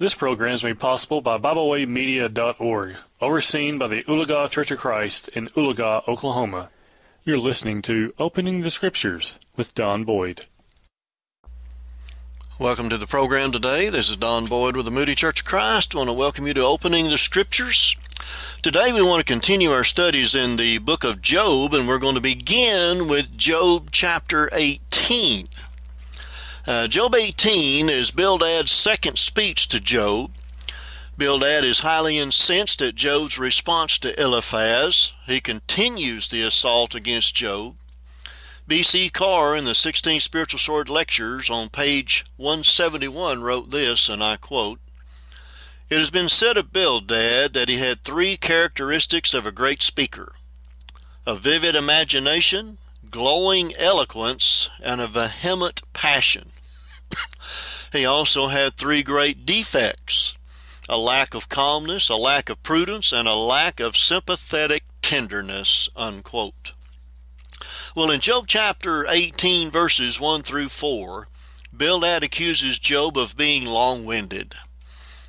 This program is made possible by BibleWayMedia.org, overseen by the Oologah Church of Christ in Oologah, Oklahoma. You're listening to Opening the Scriptures with Don Boyd. Welcome to the program today. This is Don Boyd with the Moody Church of Christ. I want to welcome you to Opening the Scriptures. Today we want to continue our studies in the book of Job, and we're going to begin with Job chapter 18. Uh, Job 18 is Bildad's second speech to Job. Bildad is highly incensed at Job's response to Eliphaz. He continues the assault against Job. B.C. Carr in the 16 Spiritual Sword Lectures on page 171 wrote this, and I quote, It has been said of Bildad that he had three characteristics of a great speaker a vivid imagination, glowing eloquence, and a vehement passion. He also had three great defects a lack of calmness, a lack of prudence, and a lack of sympathetic tenderness. Unquote. Well, in Job chapter 18, verses 1 through 4, Bildad accuses Job of being long winded.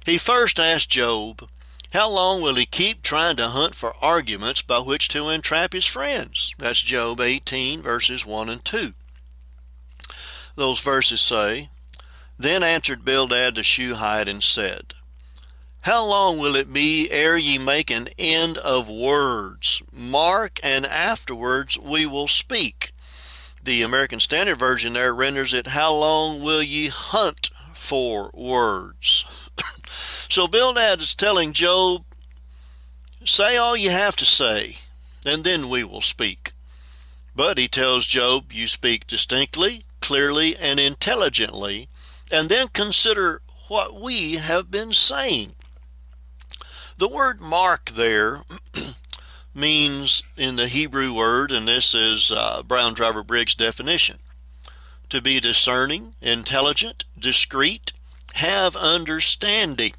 He first asked Job, How long will he keep trying to hunt for arguments by which to entrap his friends? That's Job 18, verses 1 and 2. Those verses say, then answered Bildad the Shuhite and said, How long will it be ere ye make an end of words? Mark, and afterwards we will speak. The American Standard Version there renders it, How long will ye hunt for words? so Bildad is telling Job, Say all you have to say, and then we will speak. But he tells Job, You speak distinctly, clearly, and intelligently and then consider what we have been saying. The word mark there means in the Hebrew word, and this is uh, Brown Driver Briggs' definition, to be discerning, intelligent, discreet, have understanding.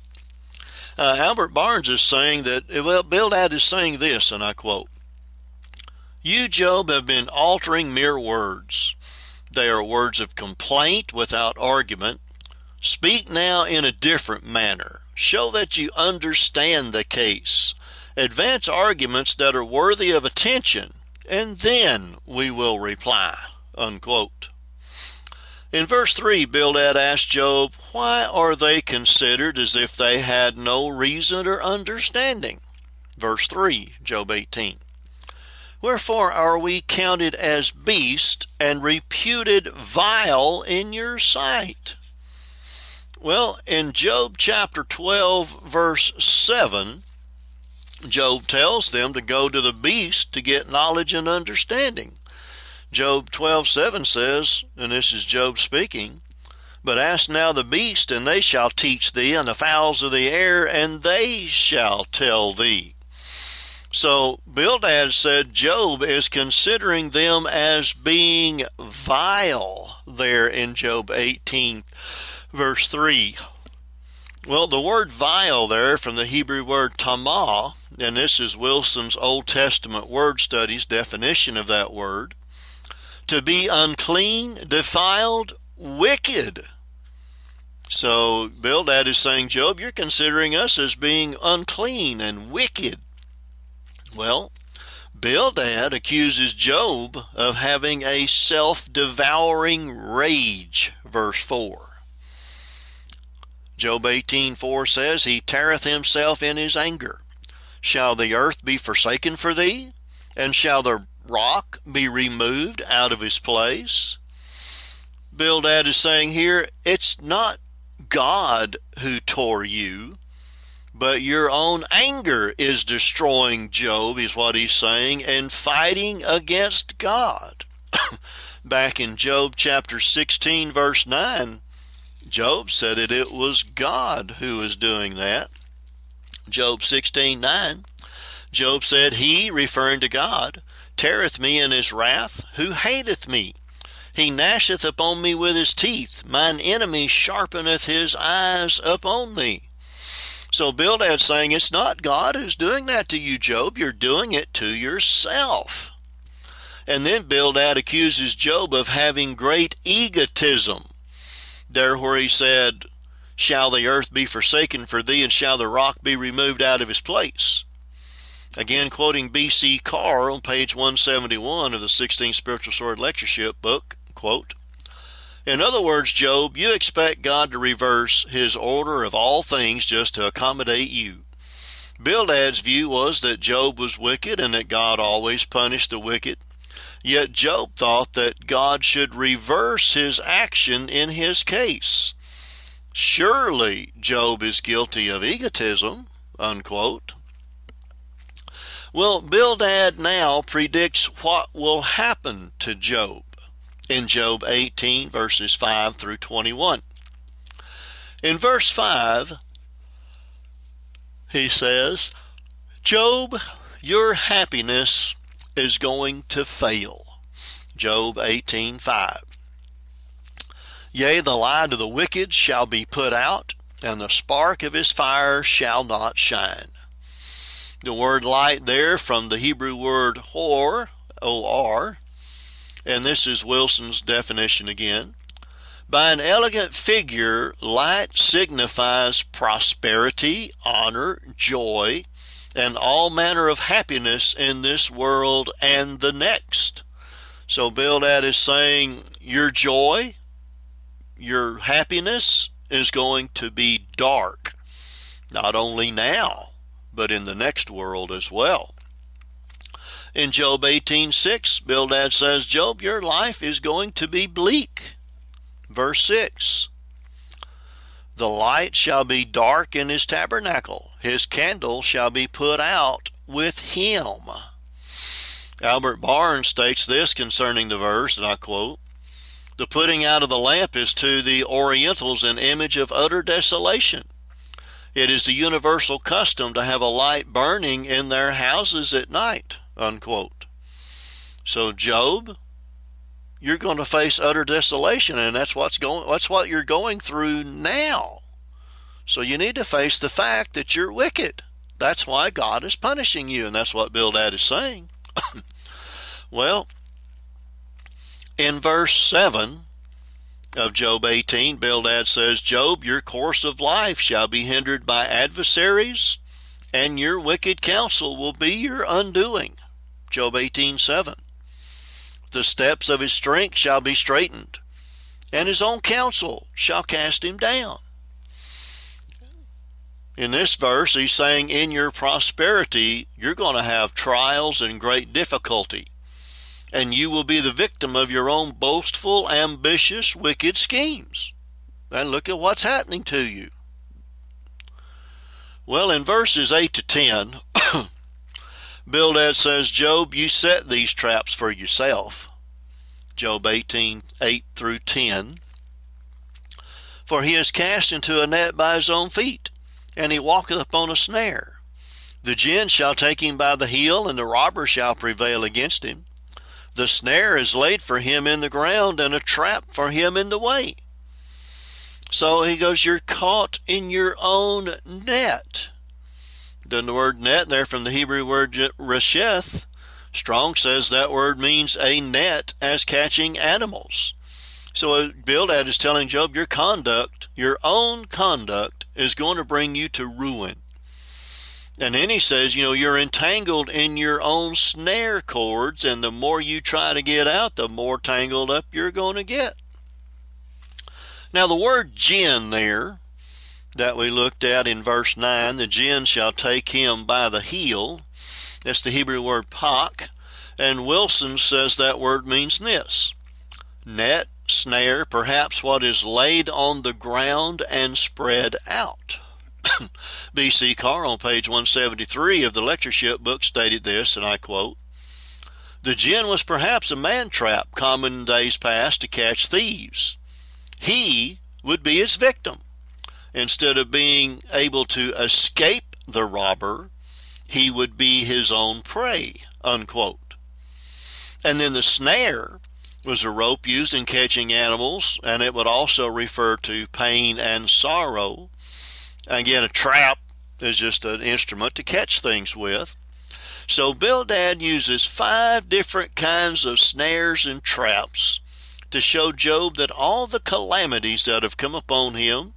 Uh, Albert Barnes is saying that, well, Bildad is saying this, and I quote, You, Job, have been altering mere words. They are words of complaint without argument. Speak now in a different manner. Show that you understand the case. Advance arguments that are worthy of attention, and then we will reply. Unquote. In verse 3, Bildad asked Job, Why are they considered as if they had no reason or understanding? Verse 3, Job 18. Wherefore are we counted as beasts and reputed vile in your sight? Well, in Job chapter 12, verse 7, Job tells them to go to the beast to get knowledge and understanding. Job 12:7 says, and this is Job speaking, but ask now the beast, and they shall teach thee, and the fowls of the air, and they shall tell thee. So Bildad said Job is considering them as being vile there in Job 18, verse 3. Well, the word vile there from the Hebrew word tamah, and this is Wilson's Old Testament Word Studies definition of that word, to be unclean, defiled, wicked. So Bildad is saying, Job, you're considering us as being unclean and wicked. Well, Bildad accuses Job of having a self devouring rage, verse 4. Job 18:4 says, He teareth himself in his anger. Shall the earth be forsaken for thee? And shall the rock be removed out of his place? Bildad is saying here, it's not God who tore you, but your own anger is destroying Job, is what he's saying, and fighting against God. Back in Job chapter 16, verse 9, Job said that it was God who was doing that. Job 16, 9, Job said, He, referring to God, teareth me in his wrath, who hateth me. He gnasheth upon me with his teeth. Mine enemy sharpeneth his eyes upon me. So Bildad's saying it's not God who's doing that to you, Job. You're doing it to yourself. And then Bildad accuses Job of having great egotism. There, where he said, shall the earth be forsaken for thee, and shall the rock be removed out of his place. Again, quoting B.C. Carr on page 171 of the 16th Spiritual Sword Lectureship book, quote, In other words, Job, you expect God to reverse his order of all things just to accommodate you. Bildad's view was that Job was wicked and that God always punished the wicked. Yet Job thought that God should reverse his action in his case. Surely Job is guilty of egotism, unquote. Well, Bildad now predicts what will happen to Job in Job 18, verses 5 through 21. In verse 5, he says, Job, your happiness is going to fail. Job 18:5. Yea, the light of the wicked shall be put out, and the spark of his fire shall not shine. The word light there from the Hebrew word hor, O-R, and this is Wilson's definition again. By an elegant figure, light signifies prosperity, honor, joy, and all manner of happiness in this world and the next. So Bildad is saying your joy, your happiness is going to be dark, not only now, but in the next world as well. In Job 18:6, Bildad says, "Job, your life is going to be bleak." Verse 6. The light shall be dark in his tabernacle, his candle shall be put out with him. Albert Barnes states this concerning the verse, and I quote The putting out of the lamp is to the Orientals an image of utter desolation. It is the universal custom to have a light burning in their houses at night. Unquote. So Job, you're going to face utter desolation, and that's what's going. That's what you're going through now. So you need to face the fact that you're wicked. That's why God is punishing you, and that's what Bildad is saying. well, in verse seven, of Job 18, Bildad says, Job, your course of life shall be hindered by adversaries, and your wicked counsel will be your undoing. Job 18:7. The steps of his strength shall be straitened, and his own counsel shall cast him down. In this verse, he's saying, In your prosperity, you're going to have trials and great difficulty and you will be the victim of your own boastful, ambitious, wicked schemes. And look at what's happening to you. Well, in verses 8 to 10, Bildad says, Job, you set these traps for yourself. Job 18, 8 through 10. For he is cast into a net by his own feet, and he walketh upon a snare. The gin shall take him by the heel, and the robber shall prevail against him. The snare is laid for him in the ground and a trap for him in the way. So he goes, You're caught in your own net. The word net there from the Hebrew word resheth, Strong says that word means a net as catching animals. So uh, Bildad is telling Job, your conduct, your own conduct, is going to bring you to ruin. And then he says, you know, you're entangled in your own snare cords, and the more you try to get out, the more tangled up you're going to get. Now, the word gin there that we looked at in verse 9, the gin shall take him by the heel. That's the Hebrew word pak. And Wilson says that word means this net, snare, perhaps what is laid on the ground and spread out. B.C. Carr on page 173 of the lectureship book stated this, and I quote, The gin was perhaps a man trap common in days past to catch thieves. He would be its victim. Instead of being able to escape the robber, he would be his own prey, unquote. And then the snare was a rope used in catching animals, and it would also refer to pain and sorrow. Again, a trap is just an instrument to catch things with. So Bildad uses five different kinds of snares and traps to show Job that all the calamities that have come upon him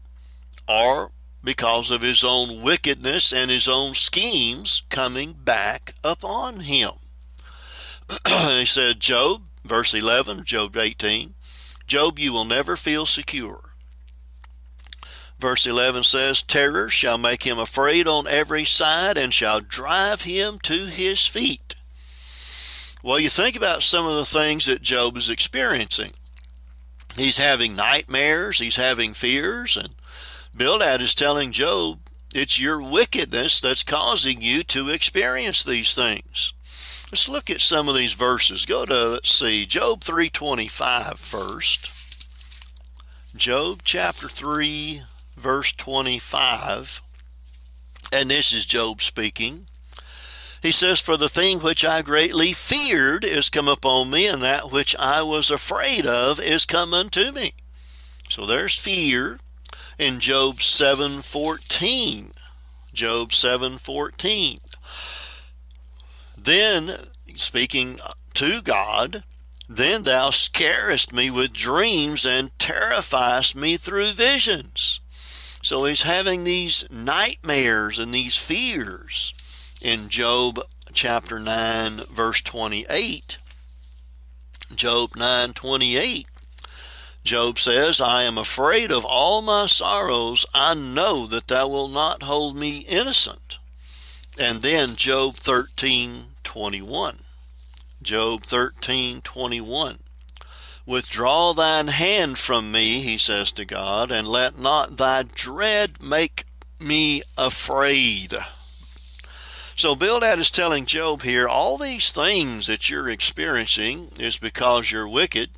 or because of his own wickedness and his own schemes coming back upon him. he said, Job, verse 11, Job 18, Job, you will never feel secure. Verse 11 says, Terror shall make him afraid on every side and shall drive him to his feet. Well, you think about some of the things that Job is experiencing. He's having nightmares, he's having fears, and Bildad is telling Job, it's your wickedness that's causing you to experience these things. Let's look at some of these verses. Go to, let's see, Job 3.25 first. Job chapter 3, verse 25. And this is Job speaking. He says, For the thing which I greatly feared is come upon me, and that which I was afraid of is come unto me. So there's fear in Job 7:14. Job 7:14. Then speaking to God, then thou scarest me with dreams and terrifiest me through visions. So he's having these nightmares and these fears in Job chapter 9 verse 28. Job 9:28 Job says, I am afraid of all my sorrows. I know that thou wilt not hold me innocent. And then Job 13:21. Job 13:21. Withdraw thine hand from me, he says to God, and let not thy dread make me afraid. So Bildad is telling Job here, all these things that you're experiencing is because you're wicked.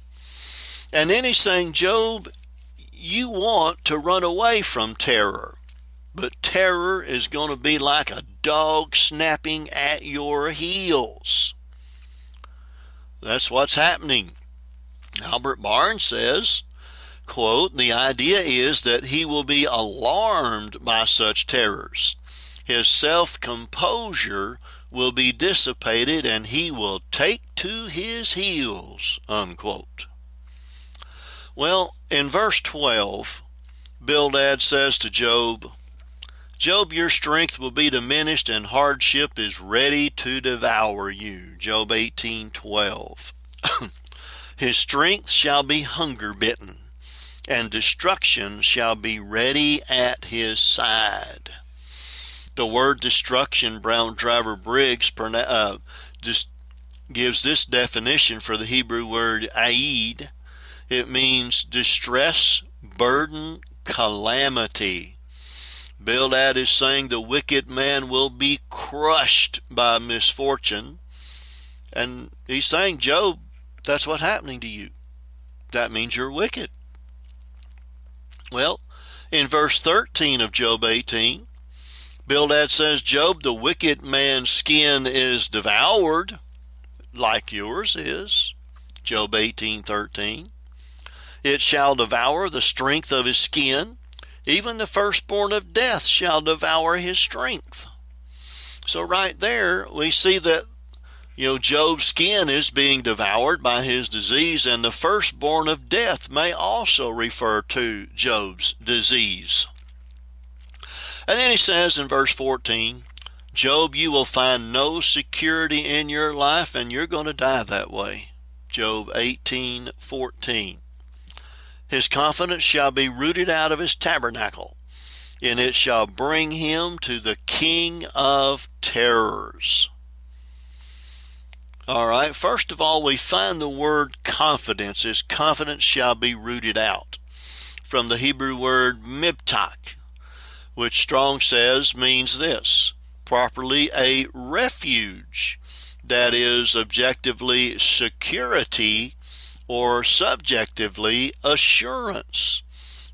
And then he's saying, Job, you want to run away from terror, but terror is going to be like a dog snapping at your heels. That's what's happening. Albert Barnes says, quote, the idea is that he will be alarmed by such terrors. His self composure will be dissipated and he will take to his heels, unquote. Well, in verse 12, Bildad says to Job, Job, your strength will be diminished and hardship is ready to devour you. Job 18:12. His strength shall be hunger bitten, and destruction shall be ready at his side. The word destruction, Brown Driver Briggs uh, just gives this definition for the Hebrew word aid. It means distress, burden, calamity. Bildad is saying the wicked man will be crushed by misfortune. And he's saying, Job, that's what's happening to you. That means you're wicked. Well, in verse 13 of Job 18, Bildad says, Job, the wicked man's skin is devoured, like yours is. Job 18:13. It shall devour the strength of his skin, even the firstborn of death shall devour his strength. So right there we see that you know, Job's skin is being devoured by his disease, and the firstborn of death may also refer to Job's disease. And then he says in verse 14, Job, you will find no security in your life, and you're going to die that way. Job 18:14. His confidence shall be rooted out of his tabernacle, and it shall bring him to the King of terrors. All right, first of all, we find the word confidence as confidence shall be rooted out from the Hebrew word mibtak, which Strong says means this properly a refuge, that is, objectively security or subjectively assurance.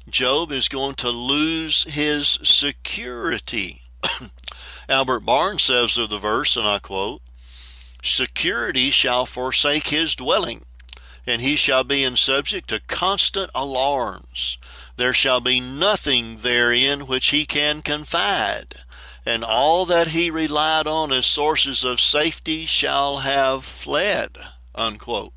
Job is going to lose his security. Albert Barnes says of the verse, and I quote, security shall forsake his dwelling, and he shall be in subject to constant alarms. There shall be nothing therein which he can confide, and all that he relied on as sources of safety shall have fled. Unquote.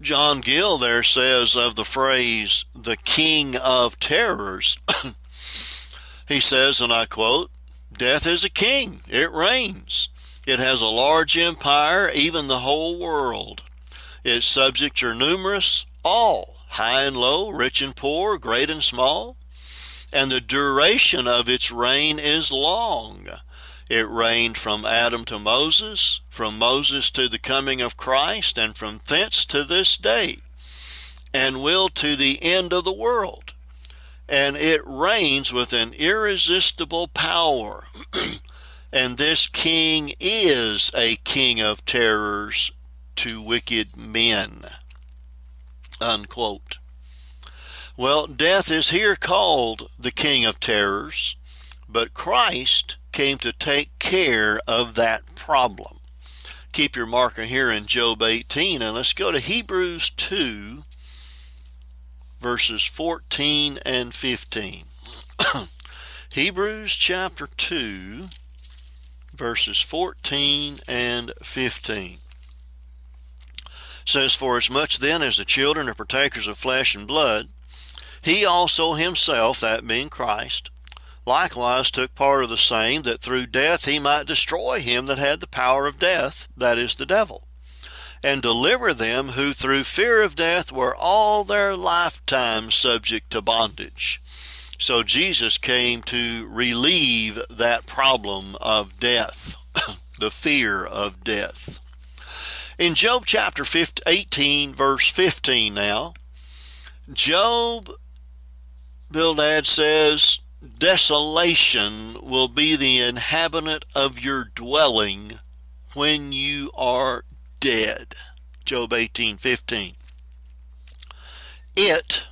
John Gill there says of the phrase, the king of terrors, he says, and I quote, Death is a king, it reigns. It has a large empire, even the whole world. Its subjects are numerous, all, high and low, rich and poor, great and small. And the duration of its reign is long. It reigned from Adam to Moses, from Moses to the coming of Christ, and from thence to this day, and will to the end of the world. And it reigns with an irresistible power. and this king is a king of terrors to wicked men. Unquote. Well, death is here called the king of terrors, but Christ came to take care of that problem. Keep your marker here in Job 18 and let's go to Hebrews 2 verses 14 and 15. Hebrews chapter 2 verses 14 and 15 says for as much then as the children are partakers of flesh and blood he also himself that being Christ likewise took part of the same, that through death he might destroy him that had the power of death, that is, the devil, and deliver them who through fear of death were all their lifetime subject to bondage. So Jesus came to relieve that problem of death, the fear of death. In Job chapter 18, verse 15 now, Job, Bildad says, desolation will be the inhabitant of your dwelling when you are dead. Job 18:15. It,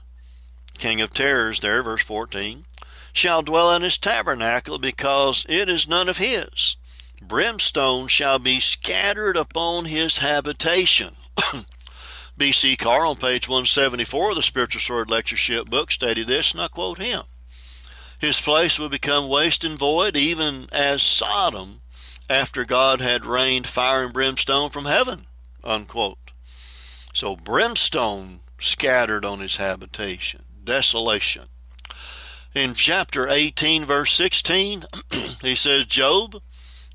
king of terrors there verse 14, shall dwell in his tabernacle because it is none of his. Brimstone shall be scattered upon his habitation. B.C. Carr on page 174 of the Spiritual Sword Lectureship book stated this, and I quote him. His place would become waste and void, even as Sodom, after God had rained fire and brimstone from heaven. Unquote. So brimstone scattered on his habitation, desolation. In chapter 18, verse 16, he says, Job,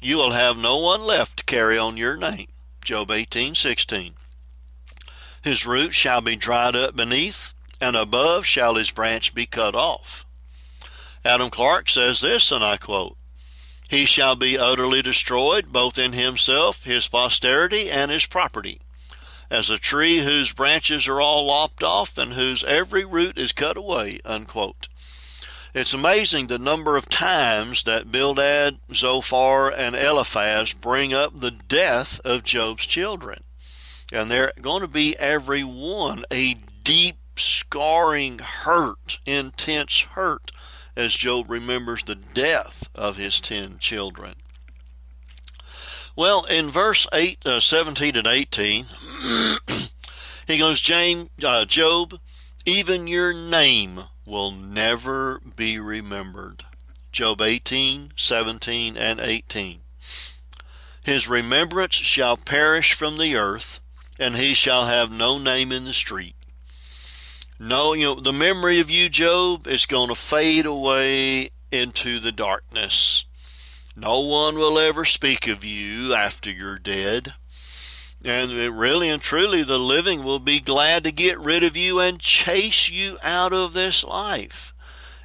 you will have no one left to carry on your name. Job 18, 16. His root shall be dried up beneath, and above shall his branch be cut off. Adam Clarke says this, and I quote, He shall be utterly destroyed, both in himself, his posterity, and his property, as a tree whose branches are all lopped off and whose every root is cut away. Unquote. It's amazing the number of times that Bildad, Zophar, and Eliphaz bring up the death of Job's children. And they're going to be every one a deep, scarring hurt, intense hurt as Job remembers the death of his ten children. Well, in verse 8, uh, 17 and 18, he goes, James, uh, Job, even your name will never be remembered. Job 18, 17, and 18. His remembrance shall perish from the earth, and he shall have no name in the street. No, you know, the memory of you, Job, is going to fade away into the darkness. No one will ever speak of you after you're dead. And really and truly, the living will be glad to get rid of you and chase you out of this life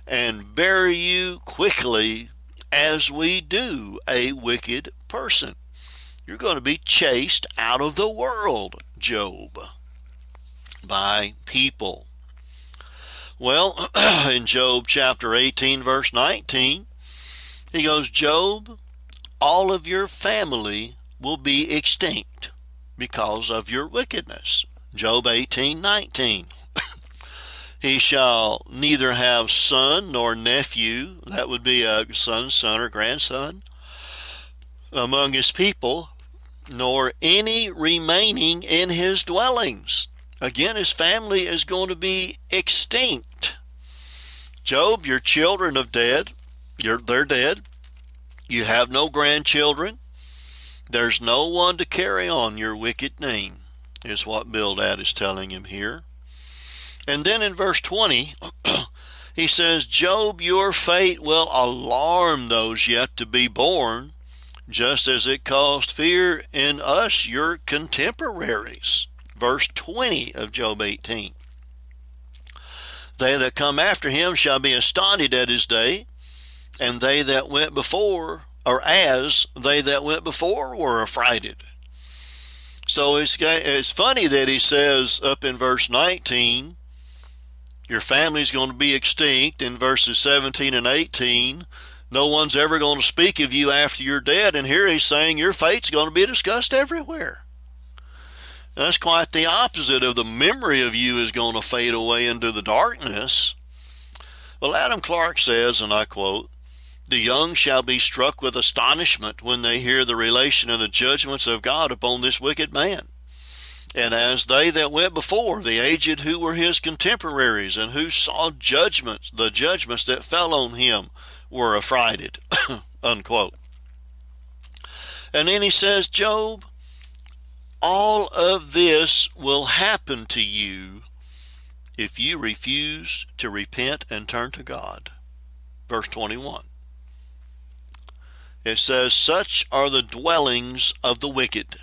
and bury you quickly as we do a wicked person. You're going to be chased out of the world, Job, by people. Well, in Job chapter 18, verse 19, he goes, Job, all of your family will be extinct because of your wickedness. Job 18, 19. he shall neither have son nor nephew, that would be a son, son, or grandson, among his people, nor any remaining in his dwellings. Again, his family is going to be extinct. Job, your children are dead. You're, they're dead. You have no grandchildren. There's no one to carry on your wicked name. is what Bildad is telling him here. And then in verse 20, he says, Job, your fate will alarm those yet to be born, just as it caused fear in us, your contemporaries. Verse 20 of Job 18. They that come after him shall be astonished at his day, and they that went before, or as they that went before were affrighted. So it's, it's funny that he says up in verse 19, your family's going to be extinct. In verses 17 and 18, no one's ever going to speak of you after you're dead. And here he's saying your fate's going to be discussed everywhere. That's quite the opposite of the memory of you is going to fade away into the darkness. Well, Adam Clarke says, and I quote, the young shall be struck with astonishment when they hear the relation of the judgments of God upon this wicked man. And as they that went before, the aged who were his contemporaries, and who saw judgments, the judgments that fell on him, were affrighted. Unquote. And then he says, Job, all of this will happen to you if you refuse to repent and turn to God. Verse 21. It says, Such are the dwellings of the wicked.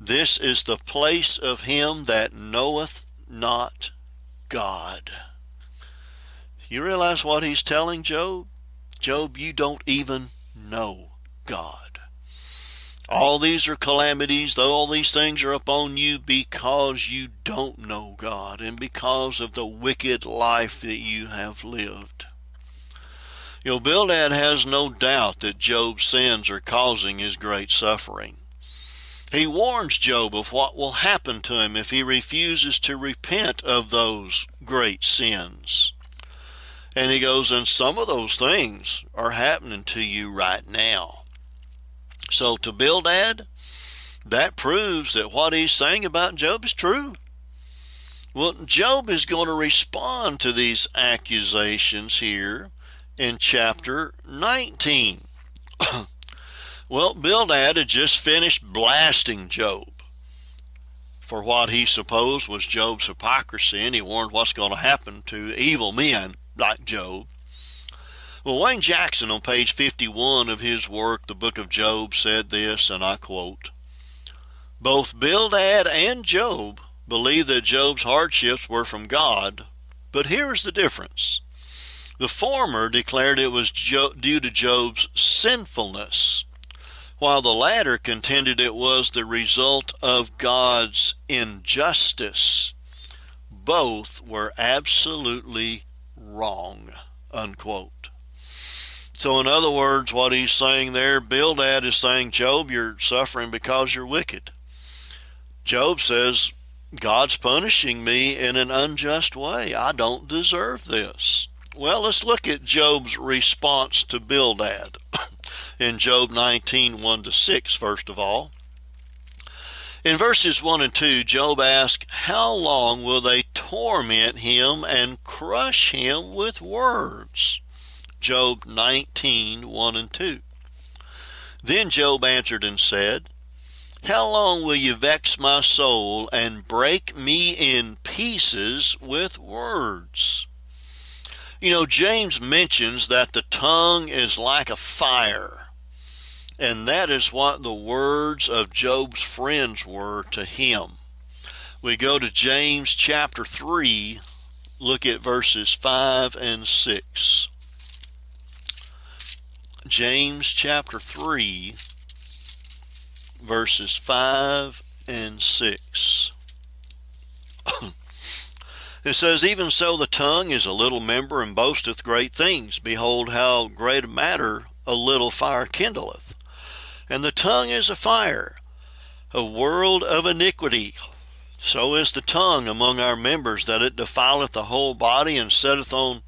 This is the place of him that knoweth not God. You realize what he's telling Job? Job, you don't even know God. All these are calamities, though all these things are upon you because you don't know God and because of the wicked life that you have lived. You know, Bildad has no doubt that Job's sins are causing his great suffering. He warns Job of what will happen to him if he refuses to repent of those great sins. And he goes, and some of those things are happening to you right now. So to Bildad, that proves that what he's saying about Job is true. Well, Job is going to respond to these accusations here in chapter 19. well, Bildad had just finished blasting Job for what he supposed was Job's hypocrisy, and he warned what's going to happen to evil men like Job. Well, Wayne Jackson, on page 51 of his work, The Book of Job, said this, and I quote Both Bildad and Job believed that Job's hardships were from God, but here is the difference. The former declared it was due to Job's sinfulness, while the latter contended it was the result of God's injustice. Both were absolutely wrong. Unquote. So, in other words, what he's saying there, Bildad is saying, Job, you're suffering because you're wicked. Job says, God's punishing me in an unjust way. I don't deserve this. Well, let's look at Job's response to Bildad in Job 19 1 to 6, first of all. In verses 1 and 2, Job asks, How long will they torment him and crush him with words? Job 19 1 and 2. Then Job answered and said, How long will you vex my soul and break me in pieces with words? You know, James mentions that the tongue is like a fire, and that is what the words of Job's friends were to him. We go to James chapter 3, look at verses 5 and 6. James chapter 3, verses 5 and 6. It says, Even so the tongue is a little member and boasteth great things. Behold, how great a matter a little fire kindleth. And the tongue is a fire, a world of iniquity. So is the tongue among our members, that it defileth the whole body, and setteth on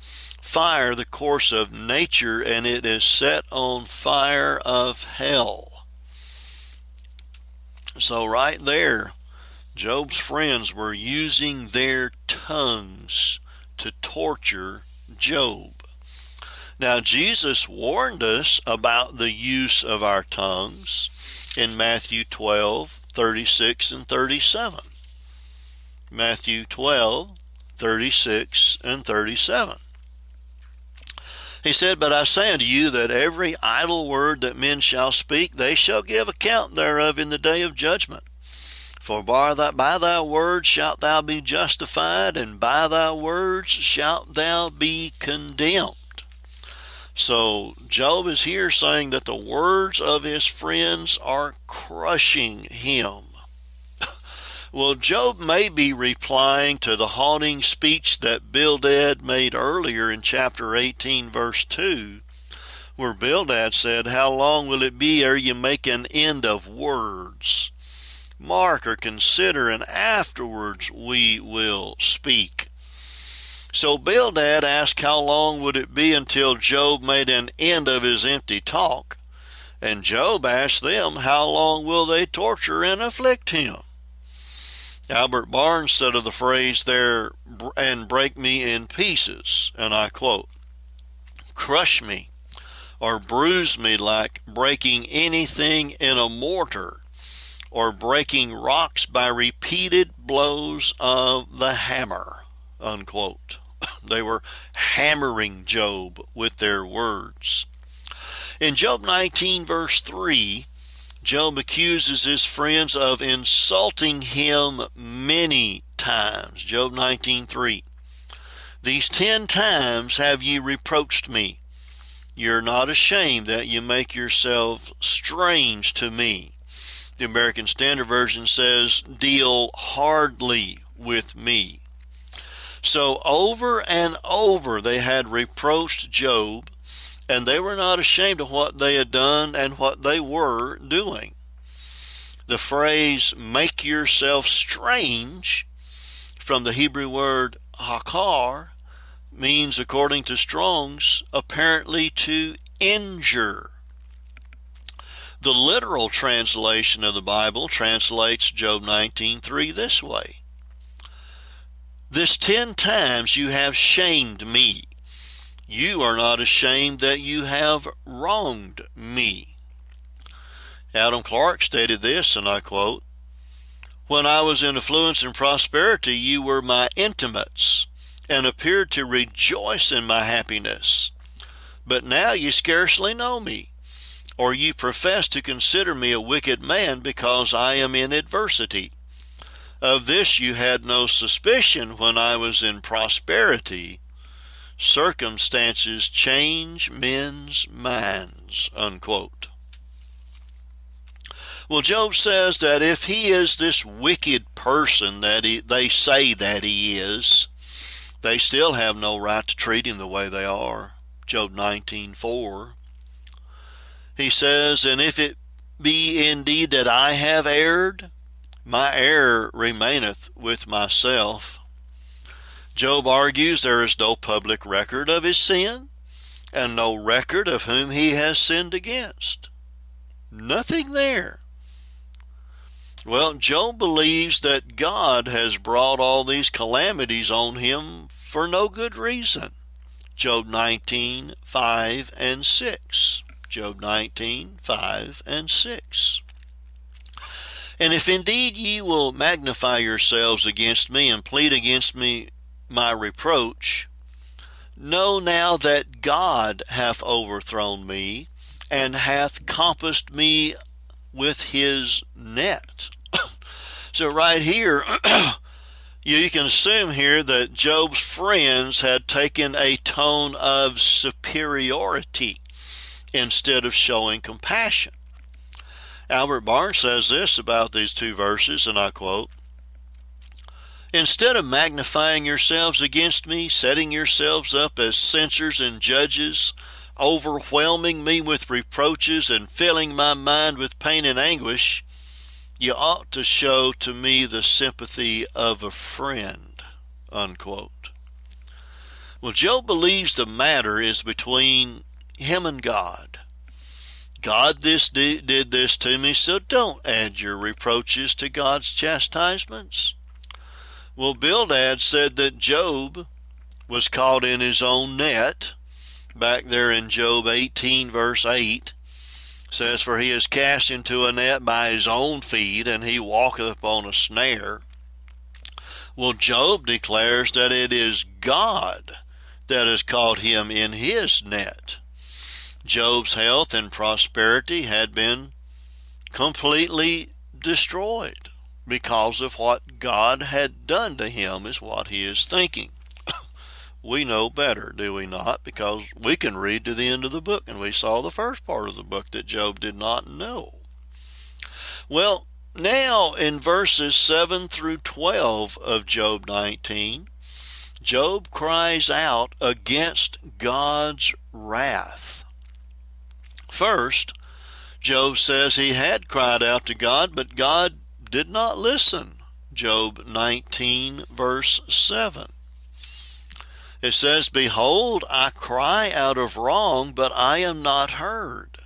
fire the course of nature, and it is set on fire of hell. So, right there, Job's friends were using their tongues to torture Job. Now, Jesus warned us about the use of our tongues in Matthew 12 36 and 37. Matthew 12, 36 and 37. He said, But I say unto you that every idle word that men shall speak, they shall give account thereof in the day of judgment. For by thy, by thy words shalt thou be justified, and by thy words shalt thou be condemned. So Job is here saying that the words of his friends are crushing him. Well, Job may be replying to the haunting speech that Bildad made earlier in chapter 18, verse 2, where Bildad said, How long will it be ere you make an end of words? Mark or consider, and afterwards we will speak. So Bildad asked how long would it be until Job made an end of his empty talk. And Job asked them, How long will they torture and afflict him? Albert Barnes said of the phrase there, and break me in pieces, and I quote, crush me or bruise me like breaking anything in a mortar or breaking rocks by repeated blows of the hammer, unquote. They were hammering Job with their words. In Job 19, verse 3, Job accuses his friends of insulting him many times. Job 19:3. These ten times have ye reproached me. You're not ashamed that you make yourself strange to me. The American Standard Version says, deal hardly with me. So over and over they had reproached Job, and they were not ashamed of what they had done and what they were doing. The phrase, make yourself strange, from the Hebrew word hakar, means, according to Strong's, apparently to injure. The literal translation of the Bible translates Job 19:3 this way: this ten times you have shamed me. You are not ashamed that you have wronged me. Adam Clarke stated this, and I quote When I was in affluence and prosperity, you were my intimates and appeared to rejoice in my happiness. But now you scarcely know me, or you profess to consider me a wicked man because I am in adversity. Of this you had no suspicion when I was in prosperity. Circumstances change men's minds. Unquote. Well, Job says that if he is this wicked person that he, they say that he is, they still have no right to treat him the way they are. Job 19:4. He says, "And if it be indeed that I have erred, my error remaineth with myself. Job argues there is no public record of his sin, and no record of whom he has sinned against. Nothing there. Well, Job believes that God has brought all these calamities on him for no good reason. Job 19, 5 and 6. Job 19, 5 and 6. And if indeed ye will magnify yourselves against me and plead against me my reproach, know now that God hath overthrown me and hath compassed me with his net. so, right here, you can assume here that Job's friends had taken a tone of superiority instead of showing compassion. Albert Barnes says this about these two verses, and I quote Instead of magnifying yourselves against me, setting yourselves up as censors and judges, overwhelming me with reproaches and filling my mind with pain and anguish, you ought to show to me the sympathy of a friend. Unquote. Well, Job believes the matter is between him and God. God this did this to me, so don't add your reproaches to God's chastisements. Well, Bildad said that Job was caught in his own net, back there in Job 18, verse 8. says, For he is cast into a net by his own feet, and he walketh upon a snare. Well, Job declares that it is God that has caught him in his net. Job's health and prosperity had been completely destroyed because of what God had done to him, is what he is thinking. we know better, do we not? Because we can read to the end of the book, and we saw the first part of the book that Job did not know. Well, now in verses 7 through 12 of Job 19, Job cries out against God's wrath. First, Job says he had cried out to God, but God did not listen. Job 19, verse 7. It says, Behold, I cry out of wrong, but I am not heard.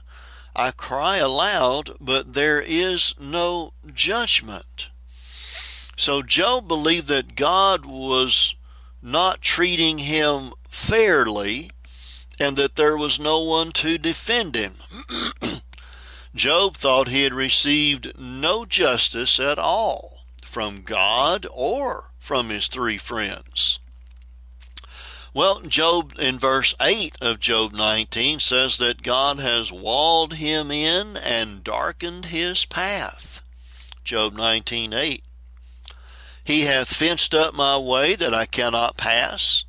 I cry aloud, but there is no judgment. So Job believed that God was not treating him fairly and that there was no one to defend him. Job thought he had received no justice at all from God or from his three friends. Well, Job in verse 8 of Job 19 says that God has walled him in and darkened his path. Job 19:8 he hath fenced up my way that I cannot pass,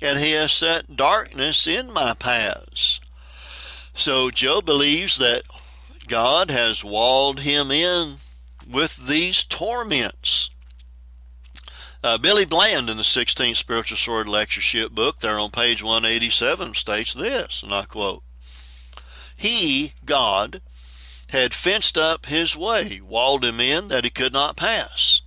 and he has set darkness in my paths. So Job believes that God has walled him in with these torments. Uh, Billy Bland in the 16th Spiritual Sword Lectureship book, there on page 187, states this, and I quote He, God, had fenced up his way, walled him in that he could not pass.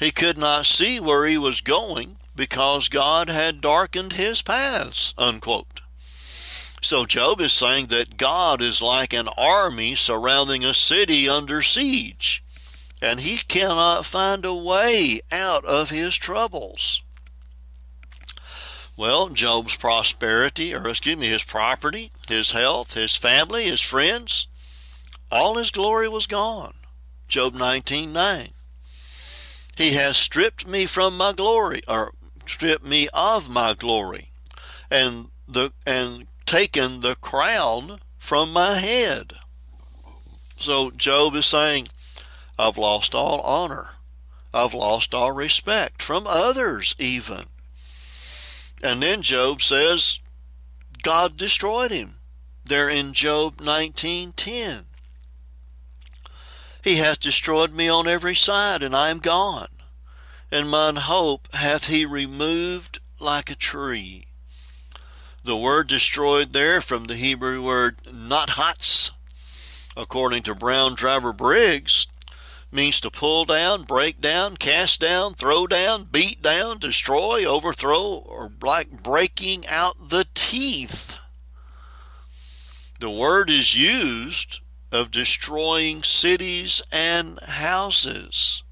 He could not see where he was going because God had darkened his paths. Unquote. So Job is saying that God is like an army surrounding a city under siege, and he cannot find a way out of his troubles. Well, Job's prosperity, or excuse me, his property, his health, his family, his friends, all his glory was gone. Job 19:9. He has stripped me from my glory, or stripped me of my glory, and the and taken the crown from my head. So Job is saying, I've lost all honor. I've lost all respect from others even. And then Job says God destroyed him. There in Job 19:10. He hath destroyed me on every side, and I am gone. And mine hope hath he removed like a tree. The word destroyed there from the Hebrew word nahatz, according to Brown Driver Briggs, means to pull down, break down, cast down, throw down, beat down, destroy, overthrow, or like breaking out the teeth. The word is used of destroying cities and houses.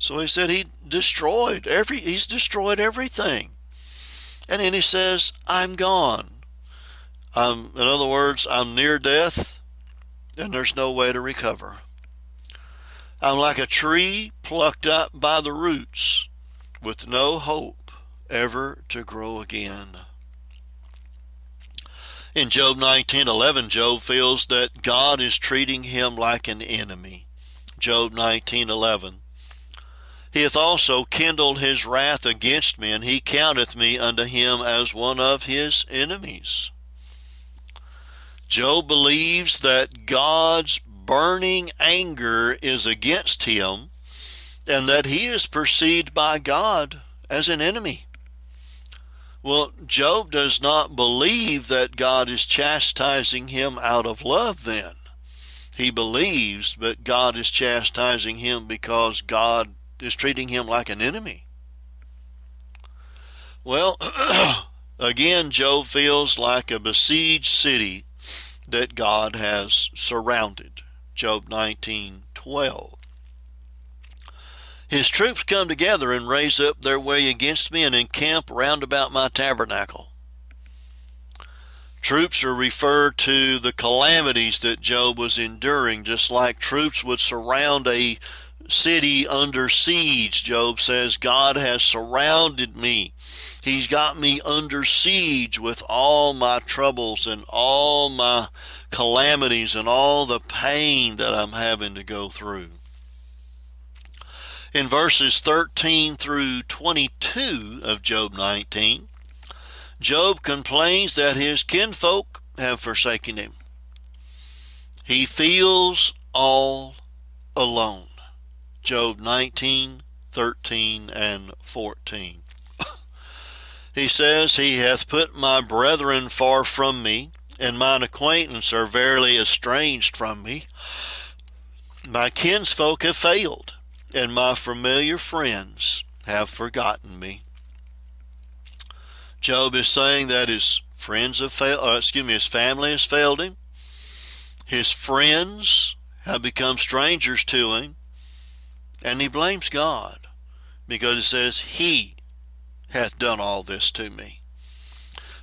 So he said he destroyed every he's destroyed everything. And then he says, I'm gone. I'm in other words, I'm near death and there's no way to recover. I'm like a tree plucked up by the roots with no hope ever to grow again. In Job 19:11, Job feels that God is treating him like an enemy. Job 19:11. He hath also kindled his wrath against me, and he counteth me unto him as one of his enemies. Job believes that God's burning anger is against him, and that he is perceived by God as an enemy. Well, Job does not believe that God is chastising him out of love then. He believes, but God is chastising him because God is treating him like an enemy. Well, again, Job feels like a besieged city that God has surrounded. Job 19:12. His troops come together and raise up their way against me and encamp round about my tabernacle. Troops are referred to the calamities that Job was enduring, just like troops would surround a city under siege. Job says, God has surrounded me. He's got me under siege with all my troubles and all my calamities and all the pain that I'm having to go through. In verses 13 through 22 of Job 19, Job complains that his kinfolk have forsaken him. He feels all alone. Job 19, 13, and 14. he says, He hath put my brethren far from me, and mine acquaintance are verily estranged from me. My kinsfolk have failed, and my familiar friends have forgotten me. Job is saying that his friends have failed, uh, excuse me, his family has failed him. His friends have become strangers to him. And he blames God because it says, He hath done all this to me.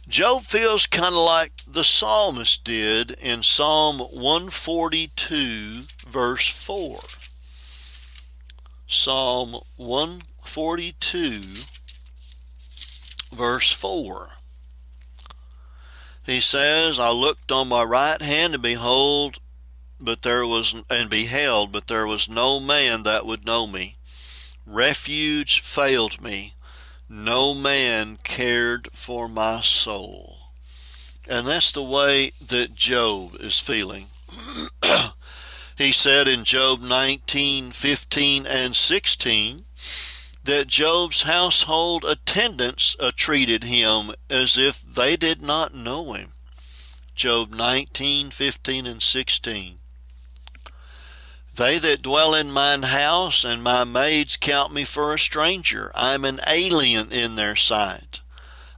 Job feels kind of like the psalmist did in Psalm 142, verse 4. Psalm 142, verse 4. He says, I looked on my right hand, and behold, but there was and beheld, but there was no man that would know me. Refuge failed me. No man cared for my soul. And that's the way that Job is feeling. he said in Job 19, 15, and 16 that Job's household attendants treated him as if they did not know him. Job 19, 15, and 16. They that dwell in mine house and my maids count me for a stranger. I am an alien in their sight.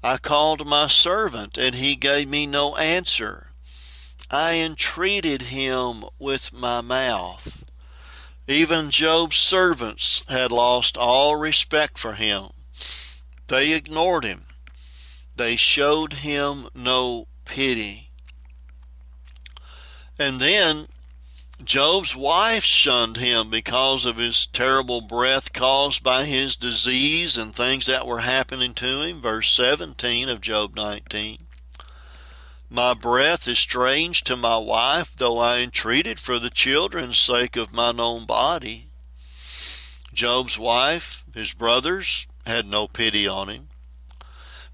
I called my servant, and he gave me no answer. I entreated him with my mouth. Even Job's servants had lost all respect for him. They ignored him. They showed him no pity. And then Job's wife shunned him because of his terrible breath caused by his disease and things that were happening to him. Verse 17 of Job 19. My breath is strange to my wife, though I entreated for the children's sake of mine own body. Job's wife, his brothers, had no pity on him.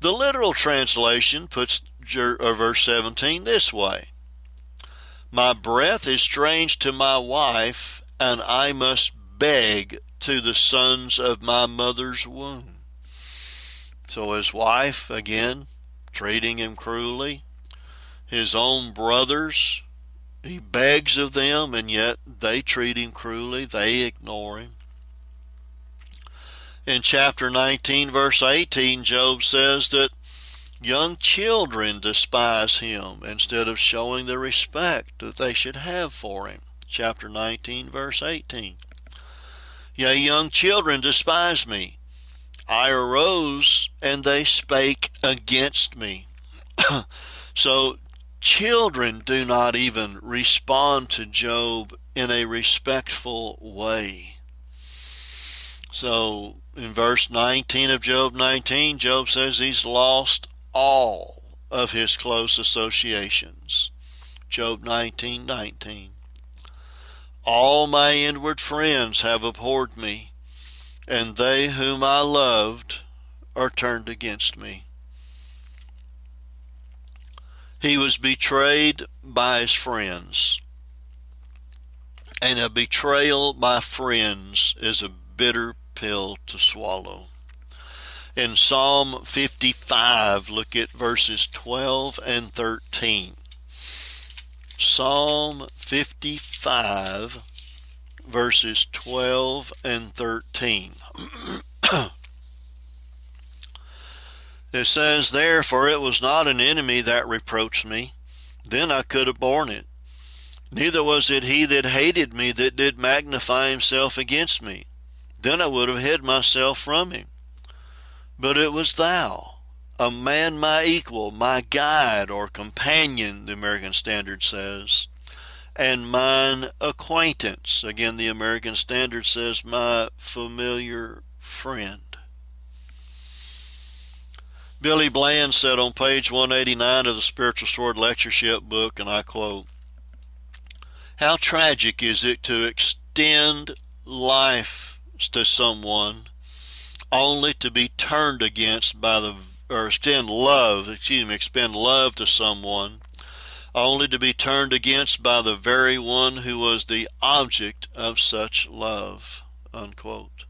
The literal translation puts uh, verse 17 this way my breath is strange to my wife, and I must beg to the sons of my mother's womb. So his wife, again, treating him cruelly. His own brothers, he begs of them, and yet they treat him cruelly. They ignore him. In chapter 19, verse 18, Job says that Young children despise him instead of showing the respect that they should have for him. Chapter 19, verse 18. Yea, young children despise me. I arose, and they spake against me. so, children do not even respond to Job in a respectful way. So, in verse 19 of Job 19, Job says he's lost all of his close associations. Job 19:19. 19. All my inward friends have abhorred me, and they whom I loved are turned against me. He was betrayed by his friends. And a betrayal by friends is a bitter pill to swallow in Psalm 55. Look at verses 12 and 13. Psalm 55, verses 12 and 13. it says, Therefore it was not an enemy that reproached me, then I could have borne it. Neither was it he that hated me that did magnify himself against me. Then I would have hid myself from him. But it was thou, a man my equal, my guide or companion, the American Standard says, and mine acquaintance. Again, the American Standard says, my familiar friend. Billy Bland said on page 189 of the Spiritual Sword Lectureship book, and I quote, How tragic is it to extend life to someone only to be turned against by the or extend love, excuse me, expend love to someone only to be turned against by the very one who was the object of such love. Unquote.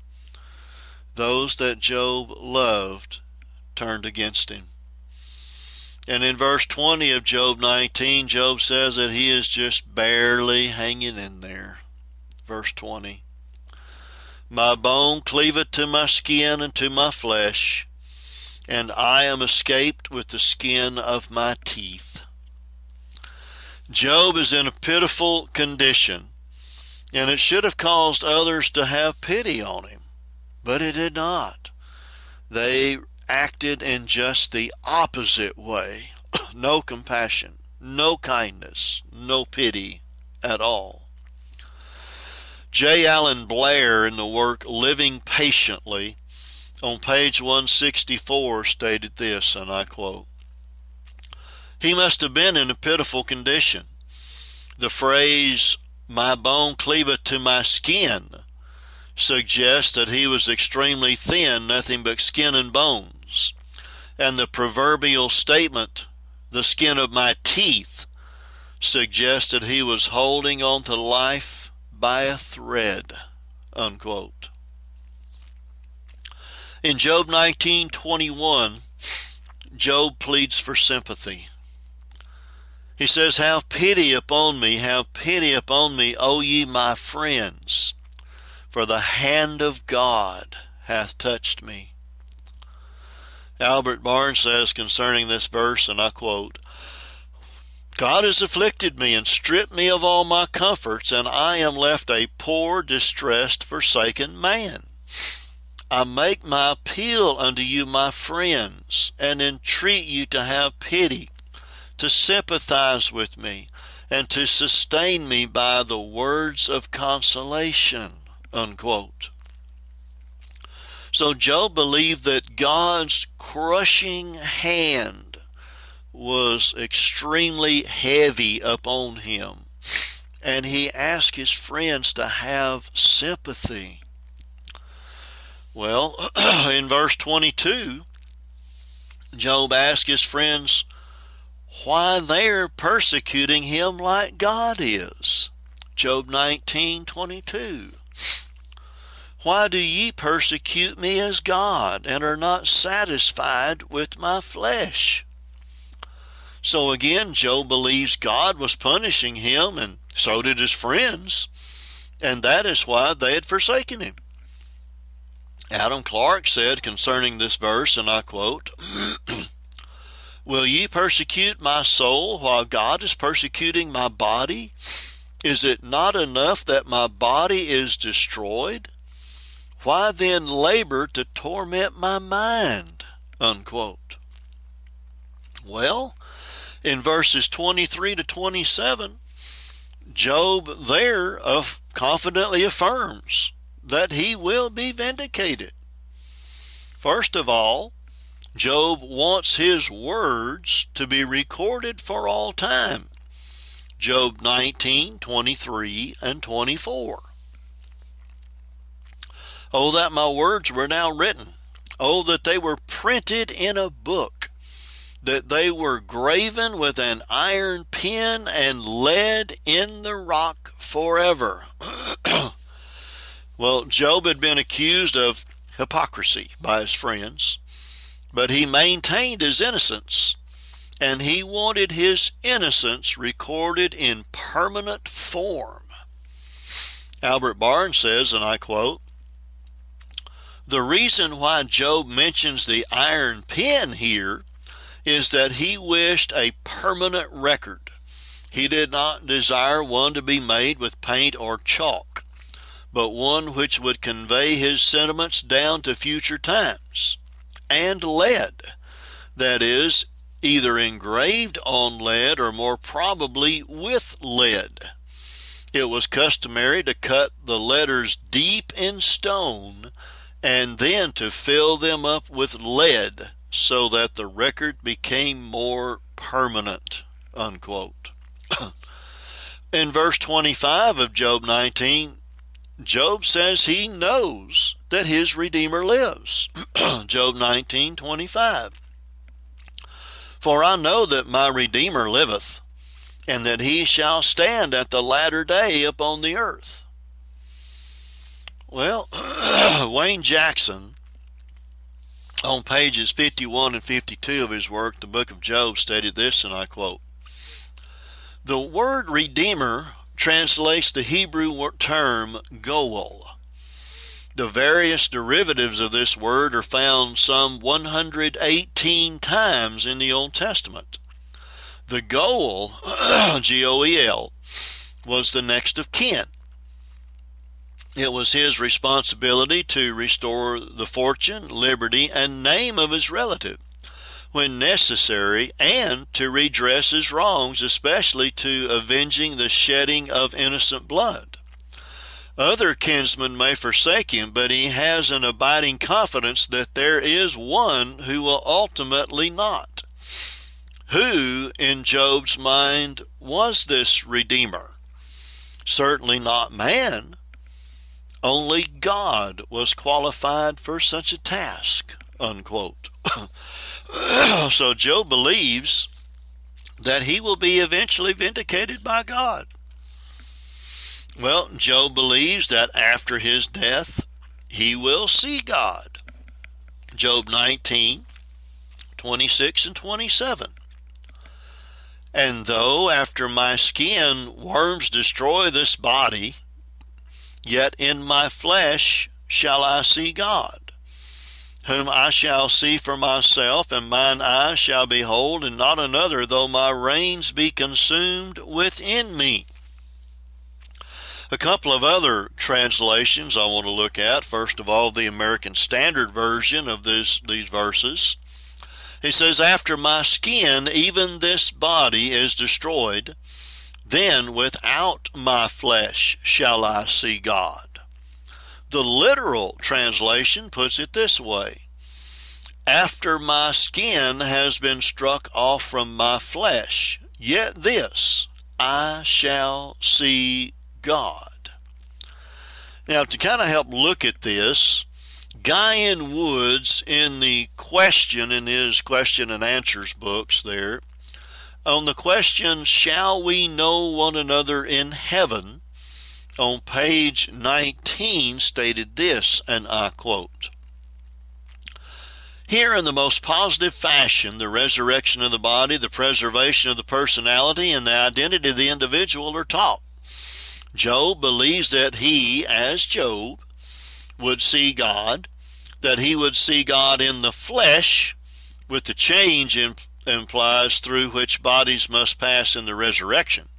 Those that Job loved turned against him. And in verse 20 of Job 19, Job says that he is just barely hanging in there. Verse 20 My bone cleaveth to my skin and to my flesh, and I am escaped with the skin of my teeth. Job is in a pitiful condition, and it should have caused others to have pity on him, but it did not. They acted in just the opposite way no compassion, no kindness, no pity at all. J. Allen Blair, in the work Living Patiently, on page 164, stated this, and I quote He must have been in a pitiful condition. The phrase, my bone cleaveth to my skin, suggests that he was extremely thin, nothing but skin and bones. And the proverbial statement, the skin of my teeth, suggests that he was holding on to life by a thread. Unquote. In Job 19:21, Job pleads for sympathy. He says, Have pity upon me, have pity upon me, O ye my friends, for the hand of God hath touched me. Albert Barnes says concerning this verse, and I quote, God has afflicted me and stripped me of all my comforts, and I am left a poor, distressed, forsaken man. I make my appeal unto you, my friends, and entreat you to have pity, to sympathize with me, and to sustain me by the words of consolation. Unquote. So Job believed that God's crushing hand was extremely heavy upon him, and he asked his friends to have sympathy. Well, in verse 22, Job asked his friends why they're persecuting him like God is. Job 19:22. Why do ye persecute me as God and are not satisfied with my flesh? So again, Job believes God was punishing him, and so did his friends, and that is why they had forsaken him. Adam Clarke said concerning this verse, and I quote, Will ye persecute my soul while God is persecuting my body? Is it not enough that my body is destroyed? Why then labor to torment my mind? Unquote. Well, in verses 23 to 27, Job there confidently affirms that he will be vindicated. First of all, Job wants his words to be recorded for all time. Job 19, 23, and 24. Oh, that my words were now written. Oh, that they were printed in a book, that they were graven with an iron pen and lead in the rock forever. Well, Job had been accused of hypocrisy by his friends, but he maintained his innocence, and he wanted his innocence recorded in permanent form. Albert Barnes says, and I quote, The reason why Job mentions the iron pen here is that he wished a permanent record. He did not desire one to be made with paint or chalk but one which would convey his sentiments down to future times. And lead. that is, either engraved on lead or more probably with lead. It was customary to cut the letters deep in stone and then to fill them up with lead so that the record became more permanent. Unquote. in verse 25 of Job 19, Job says he knows that his Redeemer lives. Job 19:25. For I know that my Redeemer liveth, and that he shall stand at the latter day upon the earth. Well, Wayne Jackson, on pages 51 and 52 of his work, The Book of Job, stated this, and I quote The word Redeemer translates the Hebrew term Goel the various derivatives of this word are found some 118 times in the Old Testament. The goel, G O E L, was the next of kin. It was his responsibility to restore the fortune, liberty, and name of his relative when necessary and to redress his wrongs, especially to avenging the shedding of innocent blood. Other kinsmen may forsake him, but he has an abiding confidence that there is one who will ultimately not. Who, in Job's mind, was this Redeemer? Certainly not man. Only God was qualified for such a task. Unquote. so Job believes that he will be eventually vindicated by God. Well, Job believes that after his death, he will see God. Job 19, 26 and 27. And though after my skin worms destroy this body, yet in my flesh shall I see God, whom I shall see for myself, and mine eyes shall behold, and not another, though my reins be consumed within me. A couple of other translations I want to look at. First of all, the American Standard Version of this, these verses. He says, After my skin, even this body is destroyed, then without my flesh shall I see God. The literal translation puts it this way After my skin has been struck off from my flesh, yet this I shall see God. Now, to kind of help look at this, Guy N. Woods, in the question in his question and answers books there, on the question, Shall we know one another in heaven? on page 19 stated this, and I quote Here, in the most positive fashion, the resurrection of the body, the preservation of the personality, and the identity of the individual are taught. Job believes that he, as Job, would see God, that he would see God in the flesh, with the change implies through which bodies must pass in the resurrection.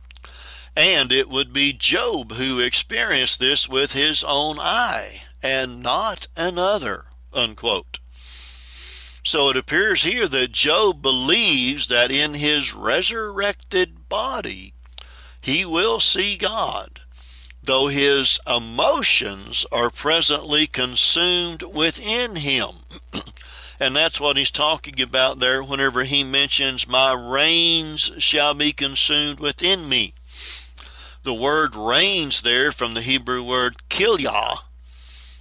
And it would be Job who experienced this with his own eye, and not another. Unquote. So it appears here that Job believes that in his resurrected body he will see God though his emotions are presently consumed within him. and that's what he's talking about there whenever he mentions, My reins shall be consumed within me. The word reins there from the Hebrew word kilyah.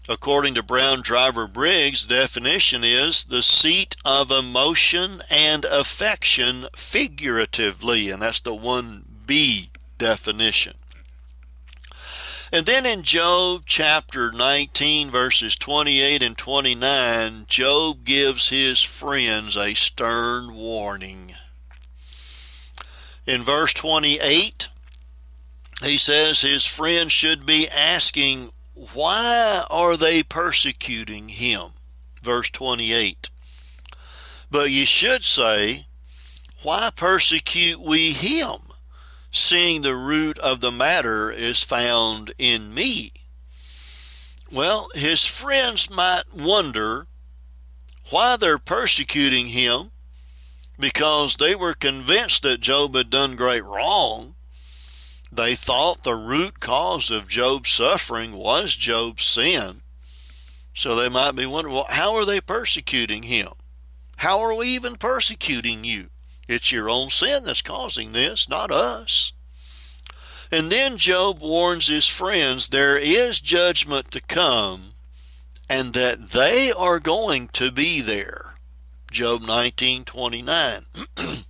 According to Brown Driver Briggs, definition is the seat of emotion and affection figuratively, and that's the 1B definition. And then in Job chapter 19, verses 28 and 29, Job gives his friends a stern warning. In verse 28, he says his friends should be asking, Why are they persecuting him? Verse 28. But you should say, Why persecute we him? Seeing the root of the matter is found in me. Well, his friends might wonder why they're persecuting him because they were convinced that Job had done great wrong. They thought the root cause of Job's suffering was Job's sin. So they might be wondering, well, how are they persecuting him? How are we even persecuting you? It's your own sin that's causing this, not us. And then Job warns his friends there is judgment to come and that they are going to be there. Job 19:29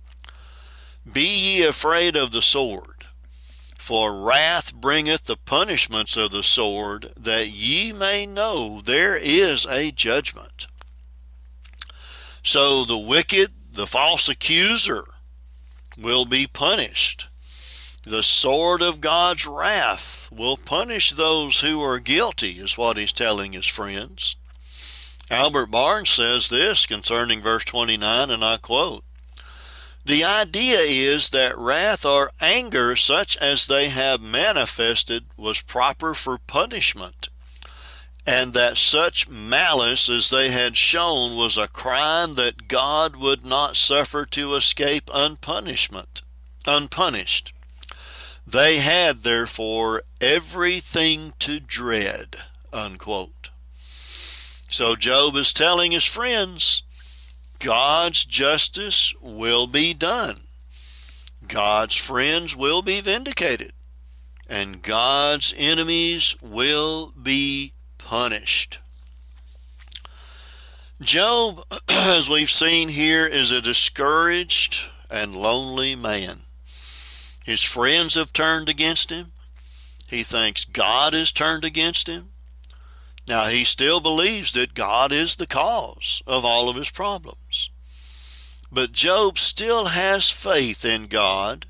Be ye afraid of the sword for wrath bringeth the punishments of the sword that ye may know there is a judgment. So the wicked, the false accuser will be punished the sword of God's wrath will punish those who are guilty, is what he's telling his friends. Albert Barnes says this concerning verse 29, and I quote The idea is that wrath or anger, such as they have manifested, was proper for punishment, and that such malice as they had shown was a crime that God would not suffer to escape unpunishment, unpunished. They had, therefore, everything to dread. Unquote. So Job is telling his friends God's justice will be done. God's friends will be vindicated. And God's enemies will be punished. Job, as we've seen here, is a discouraged and lonely man. His friends have turned against him. He thinks God has turned against him. Now, he still believes that God is the cause of all of his problems. But Job still has faith in God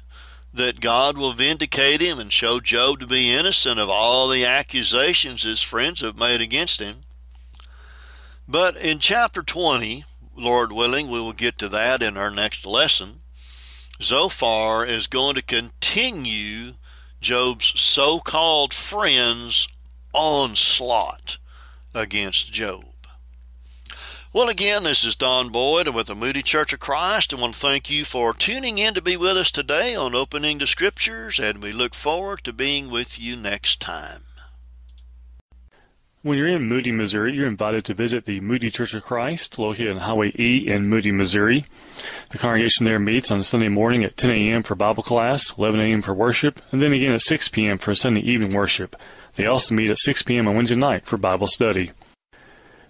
that God will vindicate him and show Job to be innocent of all the accusations his friends have made against him. But in chapter 20, Lord willing, we will get to that in our next lesson. Zophar is going to continue Job's so called friends' onslaught against Job. Well, again, this is Don Boyd with the Moody Church of Christ. I want to thank you for tuning in to be with us today on Opening the Scriptures, and we look forward to being with you next time. When you're in Moody, Missouri, you're invited to visit the Moody Church of Christ, located on Highway E in Moody, Missouri. The congregation there meets on Sunday morning at 10 a.m. for Bible class, 11 a.m. for worship, and then again at 6 p.m. for Sunday evening worship. They also meet at 6 p.m. on Wednesday night for Bible study.